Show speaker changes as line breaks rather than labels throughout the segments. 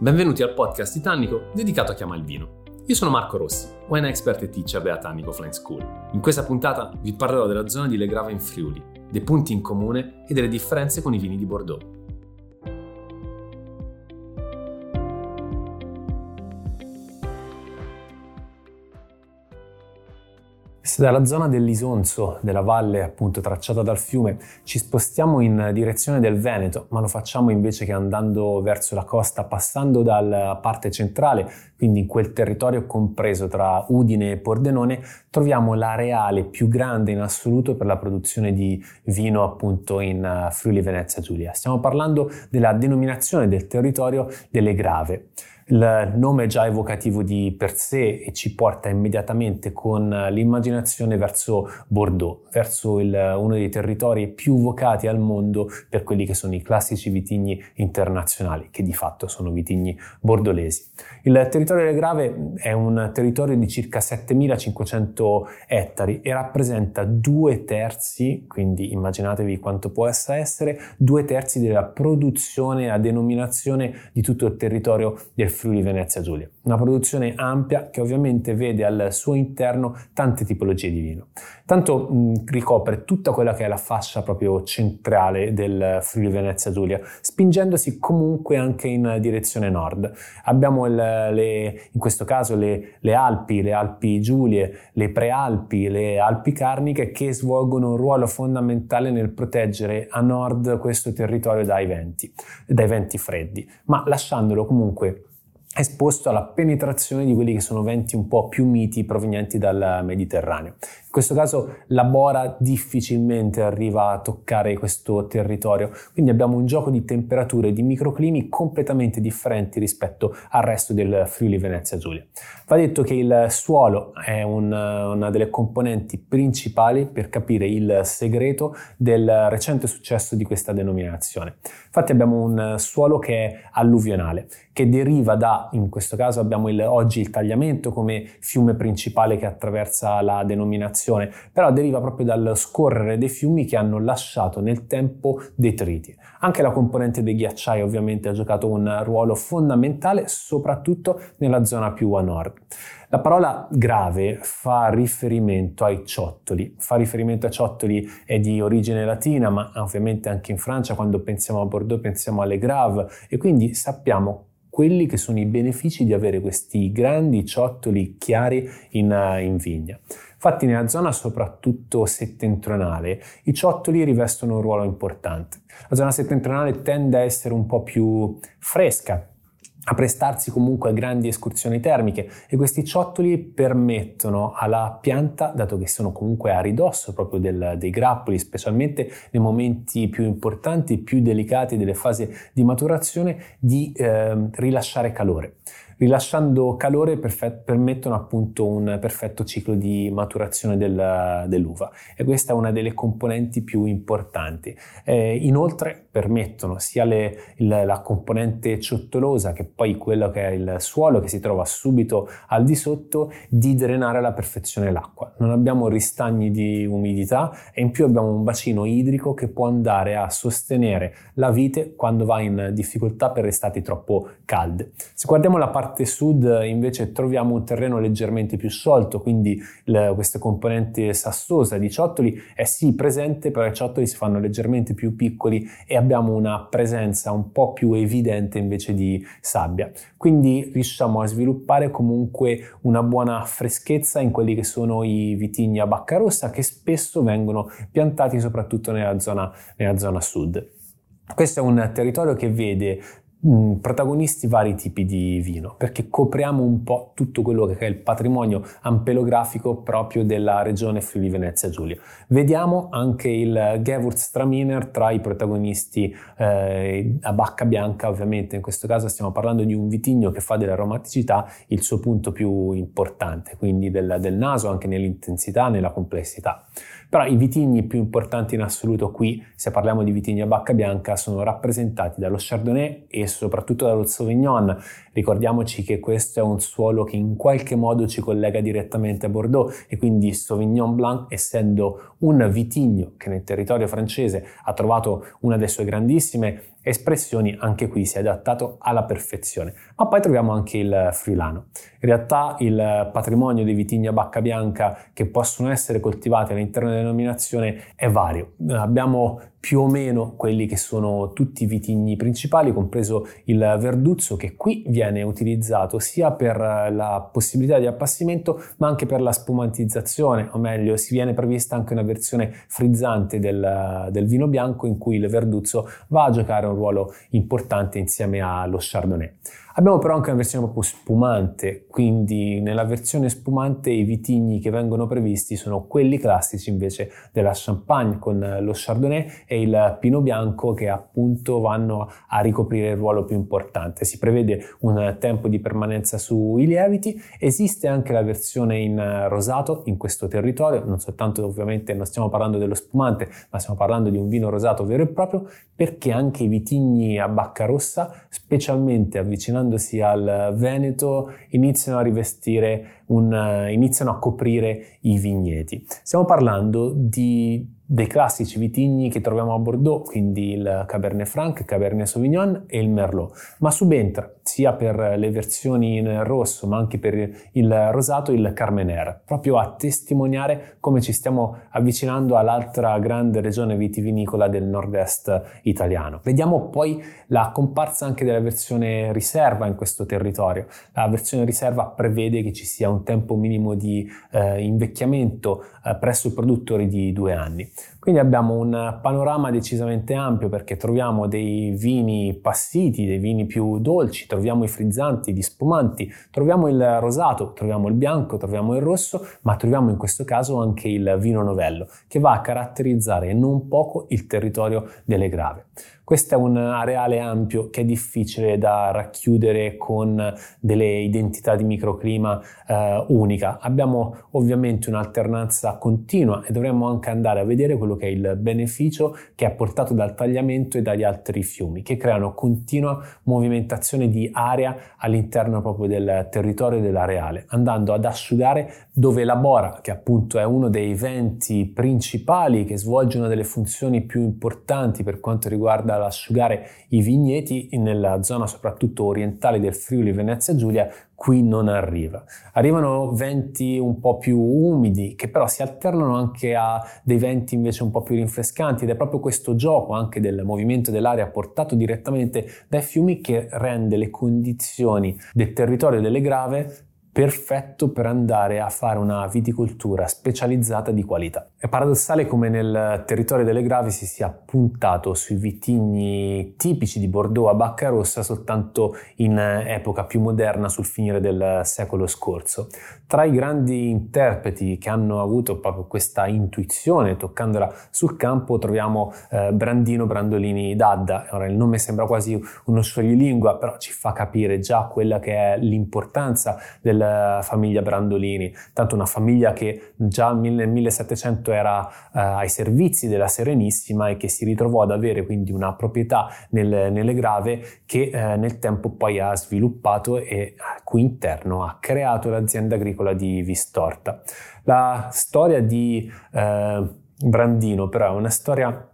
Benvenuti al podcast Titanico dedicato a chi ama il vino. Io sono Marco Rossi, wine expert e teacher della Tannico Flying School. In questa puntata vi parlerò della zona di Legrave in Friuli, dei punti in comune e delle differenze con i vini di Bordeaux. Se dalla zona dell'Isonzo, della valle appunto tracciata dal fiume, ci spostiamo in direzione del Veneto, ma lo facciamo invece che andando verso la costa, passando dalla parte centrale, quindi in quel territorio compreso tra Udine e Pordenone, troviamo l'areale più grande in assoluto per la produzione di vino appunto in eh, Friuli Venezia Giulia. Stiamo parlando della denominazione del territorio delle Grave. Il nome è già evocativo di per sé e ci porta immediatamente con l'immaginazione verso Bordeaux, verso il, uno dei territori più vocati al mondo per quelli che sono i classici vitigni internazionali, che di fatto sono vitigni bordolesi. Il territorio del Grave è un territorio di circa 7500 ettari e rappresenta due terzi, quindi immaginatevi quanto possa essere, due terzi della produzione a denominazione di tutto il territorio del Friuli Venezia Giulia. Una produzione ampia che ovviamente vede al suo interno tante tipologie di vino. Tanto mh, ricopre tutta quella che è la fascia proprio centrale del Friuli Venezia Giulia, spingendosi comunque anche in direzione nord. Abbiamo il, le, in questo caso le, le Alpi, le Alpi Giulie, le Prealpi, le Alpi Carniche che svolgono un ruolo fondamentale nel proteggere a nord questo territorio dai venti, dai venti freddi, ma lasciandolo comunque esposto alla penetrazione di quelli che sono venti un po' più miti provenienti dal Mediterraneo. In questo caso la bora difficilmente arriva a toccare questo territorio, quindi abbiamo un gioco di temperature e di microclimi completamente differenti rispetto al resto del Friuli Venezia Giulia. Va detto che il suolo è un, una delle componenti principali per capire il segreto del recente successo di questa denominazione. Infatti abbiamo un suolo che è alluvionale, che deriva da, in questo caso abbiamo il, oggi il tagliamento come fiume principale che attraversa la denominazione però deriva proprio dal scorrere dei fiumi che hanno lasciato nel tempo detriti. Anche la componente dei ghiacciai ovviamente ha giocato un ruolo fondamentale, soprattutto nella zona più a nord. La parola grave fa riferimento ai ciottoli, fa riferimento ai ciottoli è di origine latina, ma ovviamente anche in Francia quando pensiamo a Bordeaux pensiamo alle grave e quindi sappiamo quelli che sono i benefici di avere questi grandi ciottoli chiari in, in vigna. Infatti nella zona soprattutto settentrionale i ciottoli rivestono un ruolo importante. La zona settentrionale tende a essere un po' più fresca, a prestarsi comunque a grandi escursioni termiche. E questi ciottoli permettono alla pianta, dato che sono comunque a ridosso proprio del, dei grappoli, specialmente nei momenti più importanti, più delicati delle fasi di maturazione, di eh, rilasciare calore rilasciando calore perfet- permettono appunto un perfetto ciclo di maturazione del, dell'uva e questa è una delle componenti più importanti. Eh, inoltre permettono sia le, il, la componente ciottolosa che poi quello che è il suolo che si trova subito al di sotto di drenare alla perfezione l'acqua. Non abbiamo ristagni di umidità e in più abbiamo un bacino idrico che può andare a sostenere la vite quando va in difficoltà per estati troppo calde. Se guardiamo la parte parte sud invece troviamo un terreno leggermente più sciolto, quindi la, questa componente sassosa di ciottoli è sì presente, però i ciottoli si fanno leggermente più piccoli e abbiamo una presenza un po' più evidente invece di sabbia. Quindi riusciamo a sviluppare comunque una buona freschezza in quelli che sono i vitigni a bacca rossa che spesso vengono piantati soprattutto nella zona, nella zona sud. Questo è un territorio che vede Mm, protagonisti vari tipi di vino, perché copriamo un po' tutto quello che è il patrimonio ampelografico proprio della regione Friuli Venezia Giulia. Vediamo anche il Gewurztraminer tra i protagonisti eh, a bacca bianca, ovviamente in questo caso stiamo parlando di un vitigno che fa dell'aromaticità il suo punto più importante, quindi del, del naso anche nell'intensità, nella complessità. Però i vitigni più importanti in assoluto qui, se parliamo di vitigni a bacca bianca, sono rappresentati dallo Chardonnay e soprattutto dallo Sauvignon. Ricordiamoci che questo è un suolo che in qualche modo ci collega direttamente a Bordeaux e quindi Sauvignon Blanc, essendo un vitigno che nel territorio francese ha trovato una delle sue grandissime espressioni, anche qui si è adattato alla perfezione. Ma poi troviamo anche il friulano. In realtà il patrimonio dei vitigni a bacca bianca che possono essere coltivati all'interno della denominazione è vario. Abbiamo più o meno quelli che sono tutti i vitigni principali, compreso il verduzzo che qui viene utilizzato sia per la possibilità di appassimento ma anche per la spumantizzazione, o meglio si viene prevista anche una versione frizzante del, del vino bianco in cui il verduzzo va a giocare un ruolo importante insieme allo chardonnay. Abbiamo però anche una versione proprio spumante, quindi nella versione spumante i vitigni che vengono previsti sono quelli classici invece della Champagne con lo Chardonnay e il Pino Bianco che appunto vanno a ricoprire il ruolo più importante. Si prevede un tempo di permanenza sui lieviti, esiste anche la versione in rosato in questo territorio, non soltanto ovviamente non stiamo parlando dello spumante, ma stiamo parlando di un vino rosato vero e proprio perché anche i vitigni a bacca rossa, specialmente avvicinando avvicinandosi al Veneto, iniziano a rivestire un, uh, iniziano a coprire i vigneti. Stiamo parlando di dei classici vitigni che troviamo a Bordeaux, quindi il Cabernet Franc, Cabernet Sauvignon e il Merlot, ma subentra sia per le versioni in rosso ma anche per il rosato il Carmener, proprio a testimoniare come ci stiamo avvicinando all'altra grande regione vitivinicola del nord-est italiano. Vediamo poi la comparsa anche della versione riserva in questo territorio. La versione riserva prevede che ci sia un tempo minimo di eh, invecchiamento eh, presso i produttori di due anni. Quindi abbiamo un panorama decisamente ampio perché troviamo dei vini passiti, dei vini più dolci, troviamo i frizzanti, gli spumanti, troviamo il rosato, troviamo il bianco, troviamo il rosso, ma troviamo in questo caso anche il vino novello che va a caratterizzare non poco il territorio delle grave. Questo è un areale ampio che è difficile da racchiudere con delle identità di microclima eh, unica. Abbiamo ovviamente un'alternanza continua e dovremmo anche andare a vedere quello che è il beneficio che è portato dal tagliamento e dagli altri fiumi, che creano continua movimentazione di area all'interno proprio del territorio dell'areale, andando ad asciugare dove la bora, che appunto è uno dei venti principali che svolge una delle funzioni più importanti per quanto riguarda l'asciugare i vigneti nella zona soprattutto orientale del Friuli Venezia Giulia, qui non arriva. Arrivano venti un po' più umidi che però si alternano anche a dei venti invece un po' più rinfrescanti ed è proprio questo gioco anche del movimento dell'aria portato direttamente dai fiumi che rende le condizioni del territorio delle grave perfetto per andare a fare una viticoltura specializzata di qualità. È paradossale come nel territorio delle Gravi si sia puntato sui vitigni tipici di Bordeaux a bacca rossa soltanto in epoca più moderna sul finire del secolo scorso. Tra i grandi interpreti che hanno avuto proprio questa intuizione toccandola sul campo troviamo eh, Brandino Brandolini d'Adda. Ora il nome sembra quasi uno scioglilingua, però ci fa capire già quella che è l'importanza del famiglia Brandolini, tanto una famiglia che già nel 1700 era eh, ai servizi della Serenissima e che si ritrovò ad avere quindi una proprietà nel, nelle grave che eh, nel tempo poi ha sviluppato e qui interno ha creato l'azienda agricola di Vistorta. La storia di eh, Brandino però è una storia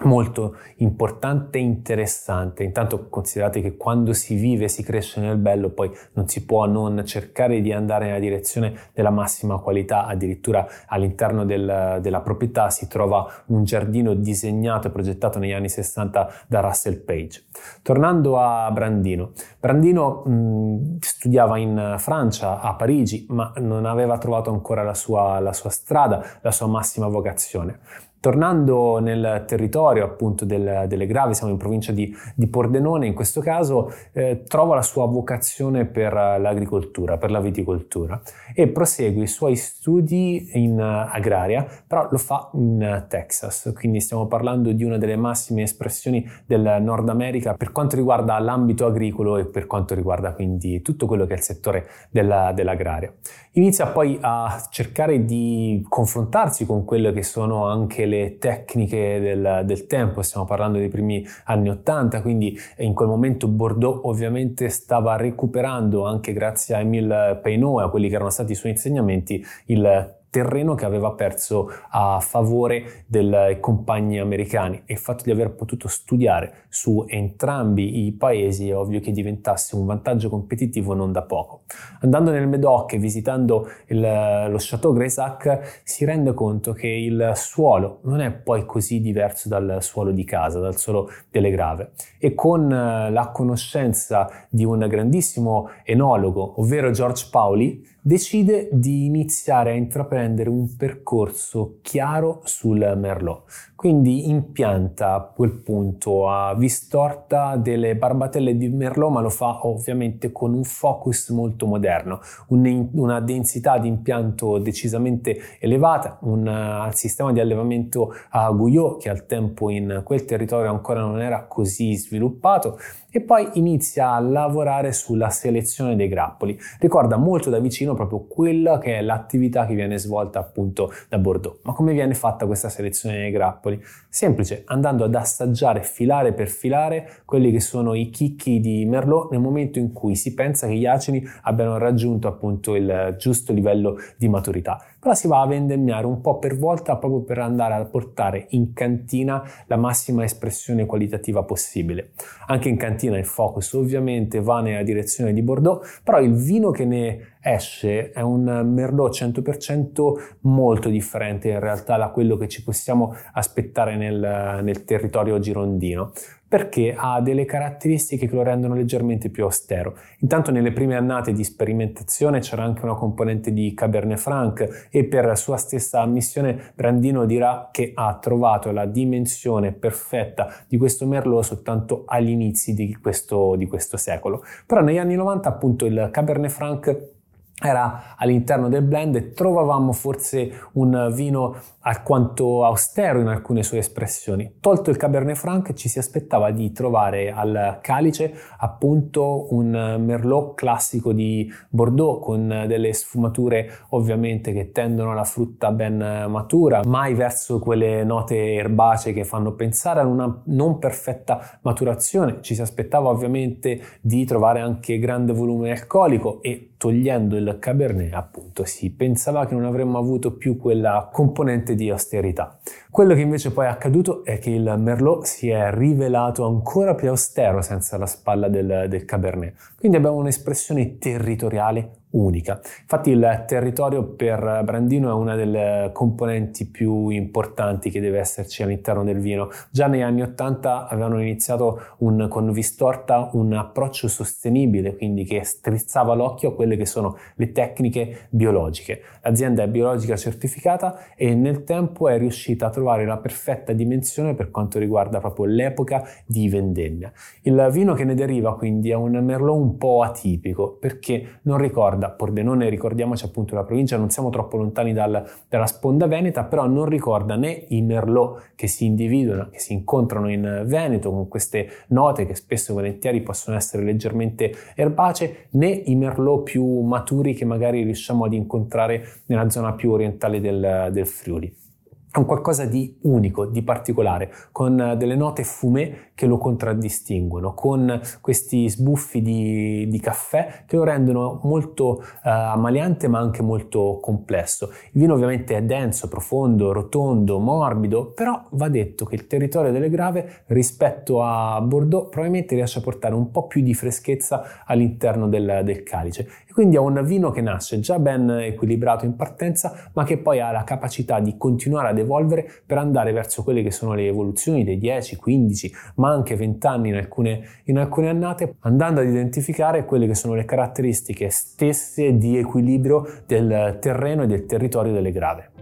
molto importante e interessante. Intanto considerate che quando si vive si cresce nel bello, poi non si può non cercare di andare nella direzione della massima qualità, addirittura all'interno del, della proprietà si trova un giardino disegnato e progettato negli anni 60 da Russell Page. Tornando a Brandino, Brandino mh, studiava in Francia, a Parigi, ma non aveva trovato ancora la sua, la sua strada, la sua massima vocazione. Tornando nel territorio appunto del, delle Grave, siamo in provincia di, di Pordenone, in questo caso eh, trova la sua vocazione per l'agricoltura, per la viticoltura e prosegue i suoi studi in agraria, però lo fa in Texas, quindi stiamo parlando di una delle massime espressioni del Nord America per quanto riguarda l'ambito agricolo e per quanto riguarda quindi tutto quello che è il settore della, dell'agraria. Inizia poi a cercare di confrontarsi con quelle che sono anche le tecniche del, del, tempo, stiamo parlando dei primi anni 80, quindi in quel momento Bordeaux ovviamente stava recuperando anche grazie a Emile Peinot e a quelli che erano stati i suoi insegnamenti il terreno che aveva perso a favore dei compagni americani e il fatto di aver potuto studiare su entrambi i paesi è ovvio che diventasse un vantaggio competitivo non da poco. Andando nel Medoc e visitando il, lo Chateau Greysac si rende conto che il suolo non è poi così diverso dal suolo di casa, dal suolo delle grave e con eh, la conoscenza di un grandissimo enologo, ovvero George Pauli, decide di iniziare a intraprendere un percorso chiaro sul Merlot. Quindi impianta a quel punto a Vistorta delle barbatelle di Merlot, ma lo fa ovviamente con un focus molto moderno, un, una densità di impianto decisamente elevata, un uh, sistema di allevamento a Guyot che al tempo in quel territorio ancora non era così sviluppato e poi inizia a lavorare sulla selezione dei grappoli. Ricorda molto da vicino proprio quella che è l'attività che viene svolta appunto da Bordeaux. Ma come viene fatta questa selezione dei grappoli? Semplice, andando ad assaggiare filare per filare quelli che sono i chicchi di Merlot nel momento in cui si pensa che gli acini abbiano raggiunto appunto il giusto livello di maturità però si va a vendemmiare un po' per volta proprio per andare a portare in cantina la massima espressione qualitativa possibile. Anche in cantina il focus ovviamente va nella direzione di Bordeaux, però il vino che ne esce è un Merlot 100% molto differente in realtà da quello che ci possiamo aspettare nel, nel territorio girondino perché ha delle caratteristiche che lo rendono leggermente più austero. Intanto nelle prime annate di sperimentazione c'era anche una componente di Cabernet Franc e per sua stessa ammissione Brandino dirà che ha trovato la dimensione perfetta di questo Merlot soltanto agli inizi di questo, di questo secolo. Però negli anni 90 appunto il Cabernet Franc era all'interno del blend e trovavamo forse un vino alquanto austero in alcune sue espressioni. Tolto il Cabernet Franc ci si aspettava di trovare al calice appunto un Merlot classico di Bordeaux con delle sfumature ovviamente che tendono alla frutta ben matura, mai verso quelle note erbacee che fanno pensare ad una non perfetta maturazione. Ci si aspettava ovviamente di trovare anche grande volume alcolico e togliendo il Cabernet appunto si pensava che non avremmo avuto più quella componente di austerità. Quello che invece poi è accaduto è che il Merlot si è rivelato ancora più austero senza la spalla del, del Cabernet. Quindi abbiamo un'espressione territoriale unica. Infatti il territorio per Brandino è una delle componenti più importanti che deve esserci all'interno del vino. Già negli anni 80 avevano iniziato un, con Vistorta un approccio sostenibile, quindi che strizzava l'occhio a quelle che sono le tecniche biologiche. L'azienda è biologica certificata e nel tempo è riuscita a trovare la perfetta dimensione per quanto riguarda proprio l'epoca di vendemmia. Il vino che ne deriva quindi è un Merlot un po' atipico perché non ricorda Pordenone, ricordiamoci appunto la provincia, non siamo troppo lontani dal, dalla sponda veneta, però non ricorda né i Merlot che si individuano, che si incontrano in Veneto con queste note che spesso e volentieri possono essere leggermente erbacee, né i Merlot più maturi che magari riusciamo ad incontrare nella zona più orientale del, del Friuli. Un qualcosa di unico, di particolare, con delle note fumé che lo contraddistinguono, con questi sbuffi di, di caffè che lo rendono molto uh, ammaliante ma anche molto complesso. Il vino ovviamente è denso, profondo, rotondo, morbido, però va detto che il territorio delle Grave rispetto a Bordeaux probabilmente riesce a portare un po' più di freschezza all'interno del, del calice e quindi è un vino che nasce già ben equilibrato in partenza ma che poi ha la capacità di continuare ad evolvere per andare verso quelle che sono le evoluzioni dei 10, 15, anche 20 anni in alcune, in alcune annate, andando ad identificare quelle che sono le caratteristiche stesse di equilibrio del terreno e del territorio delle grave.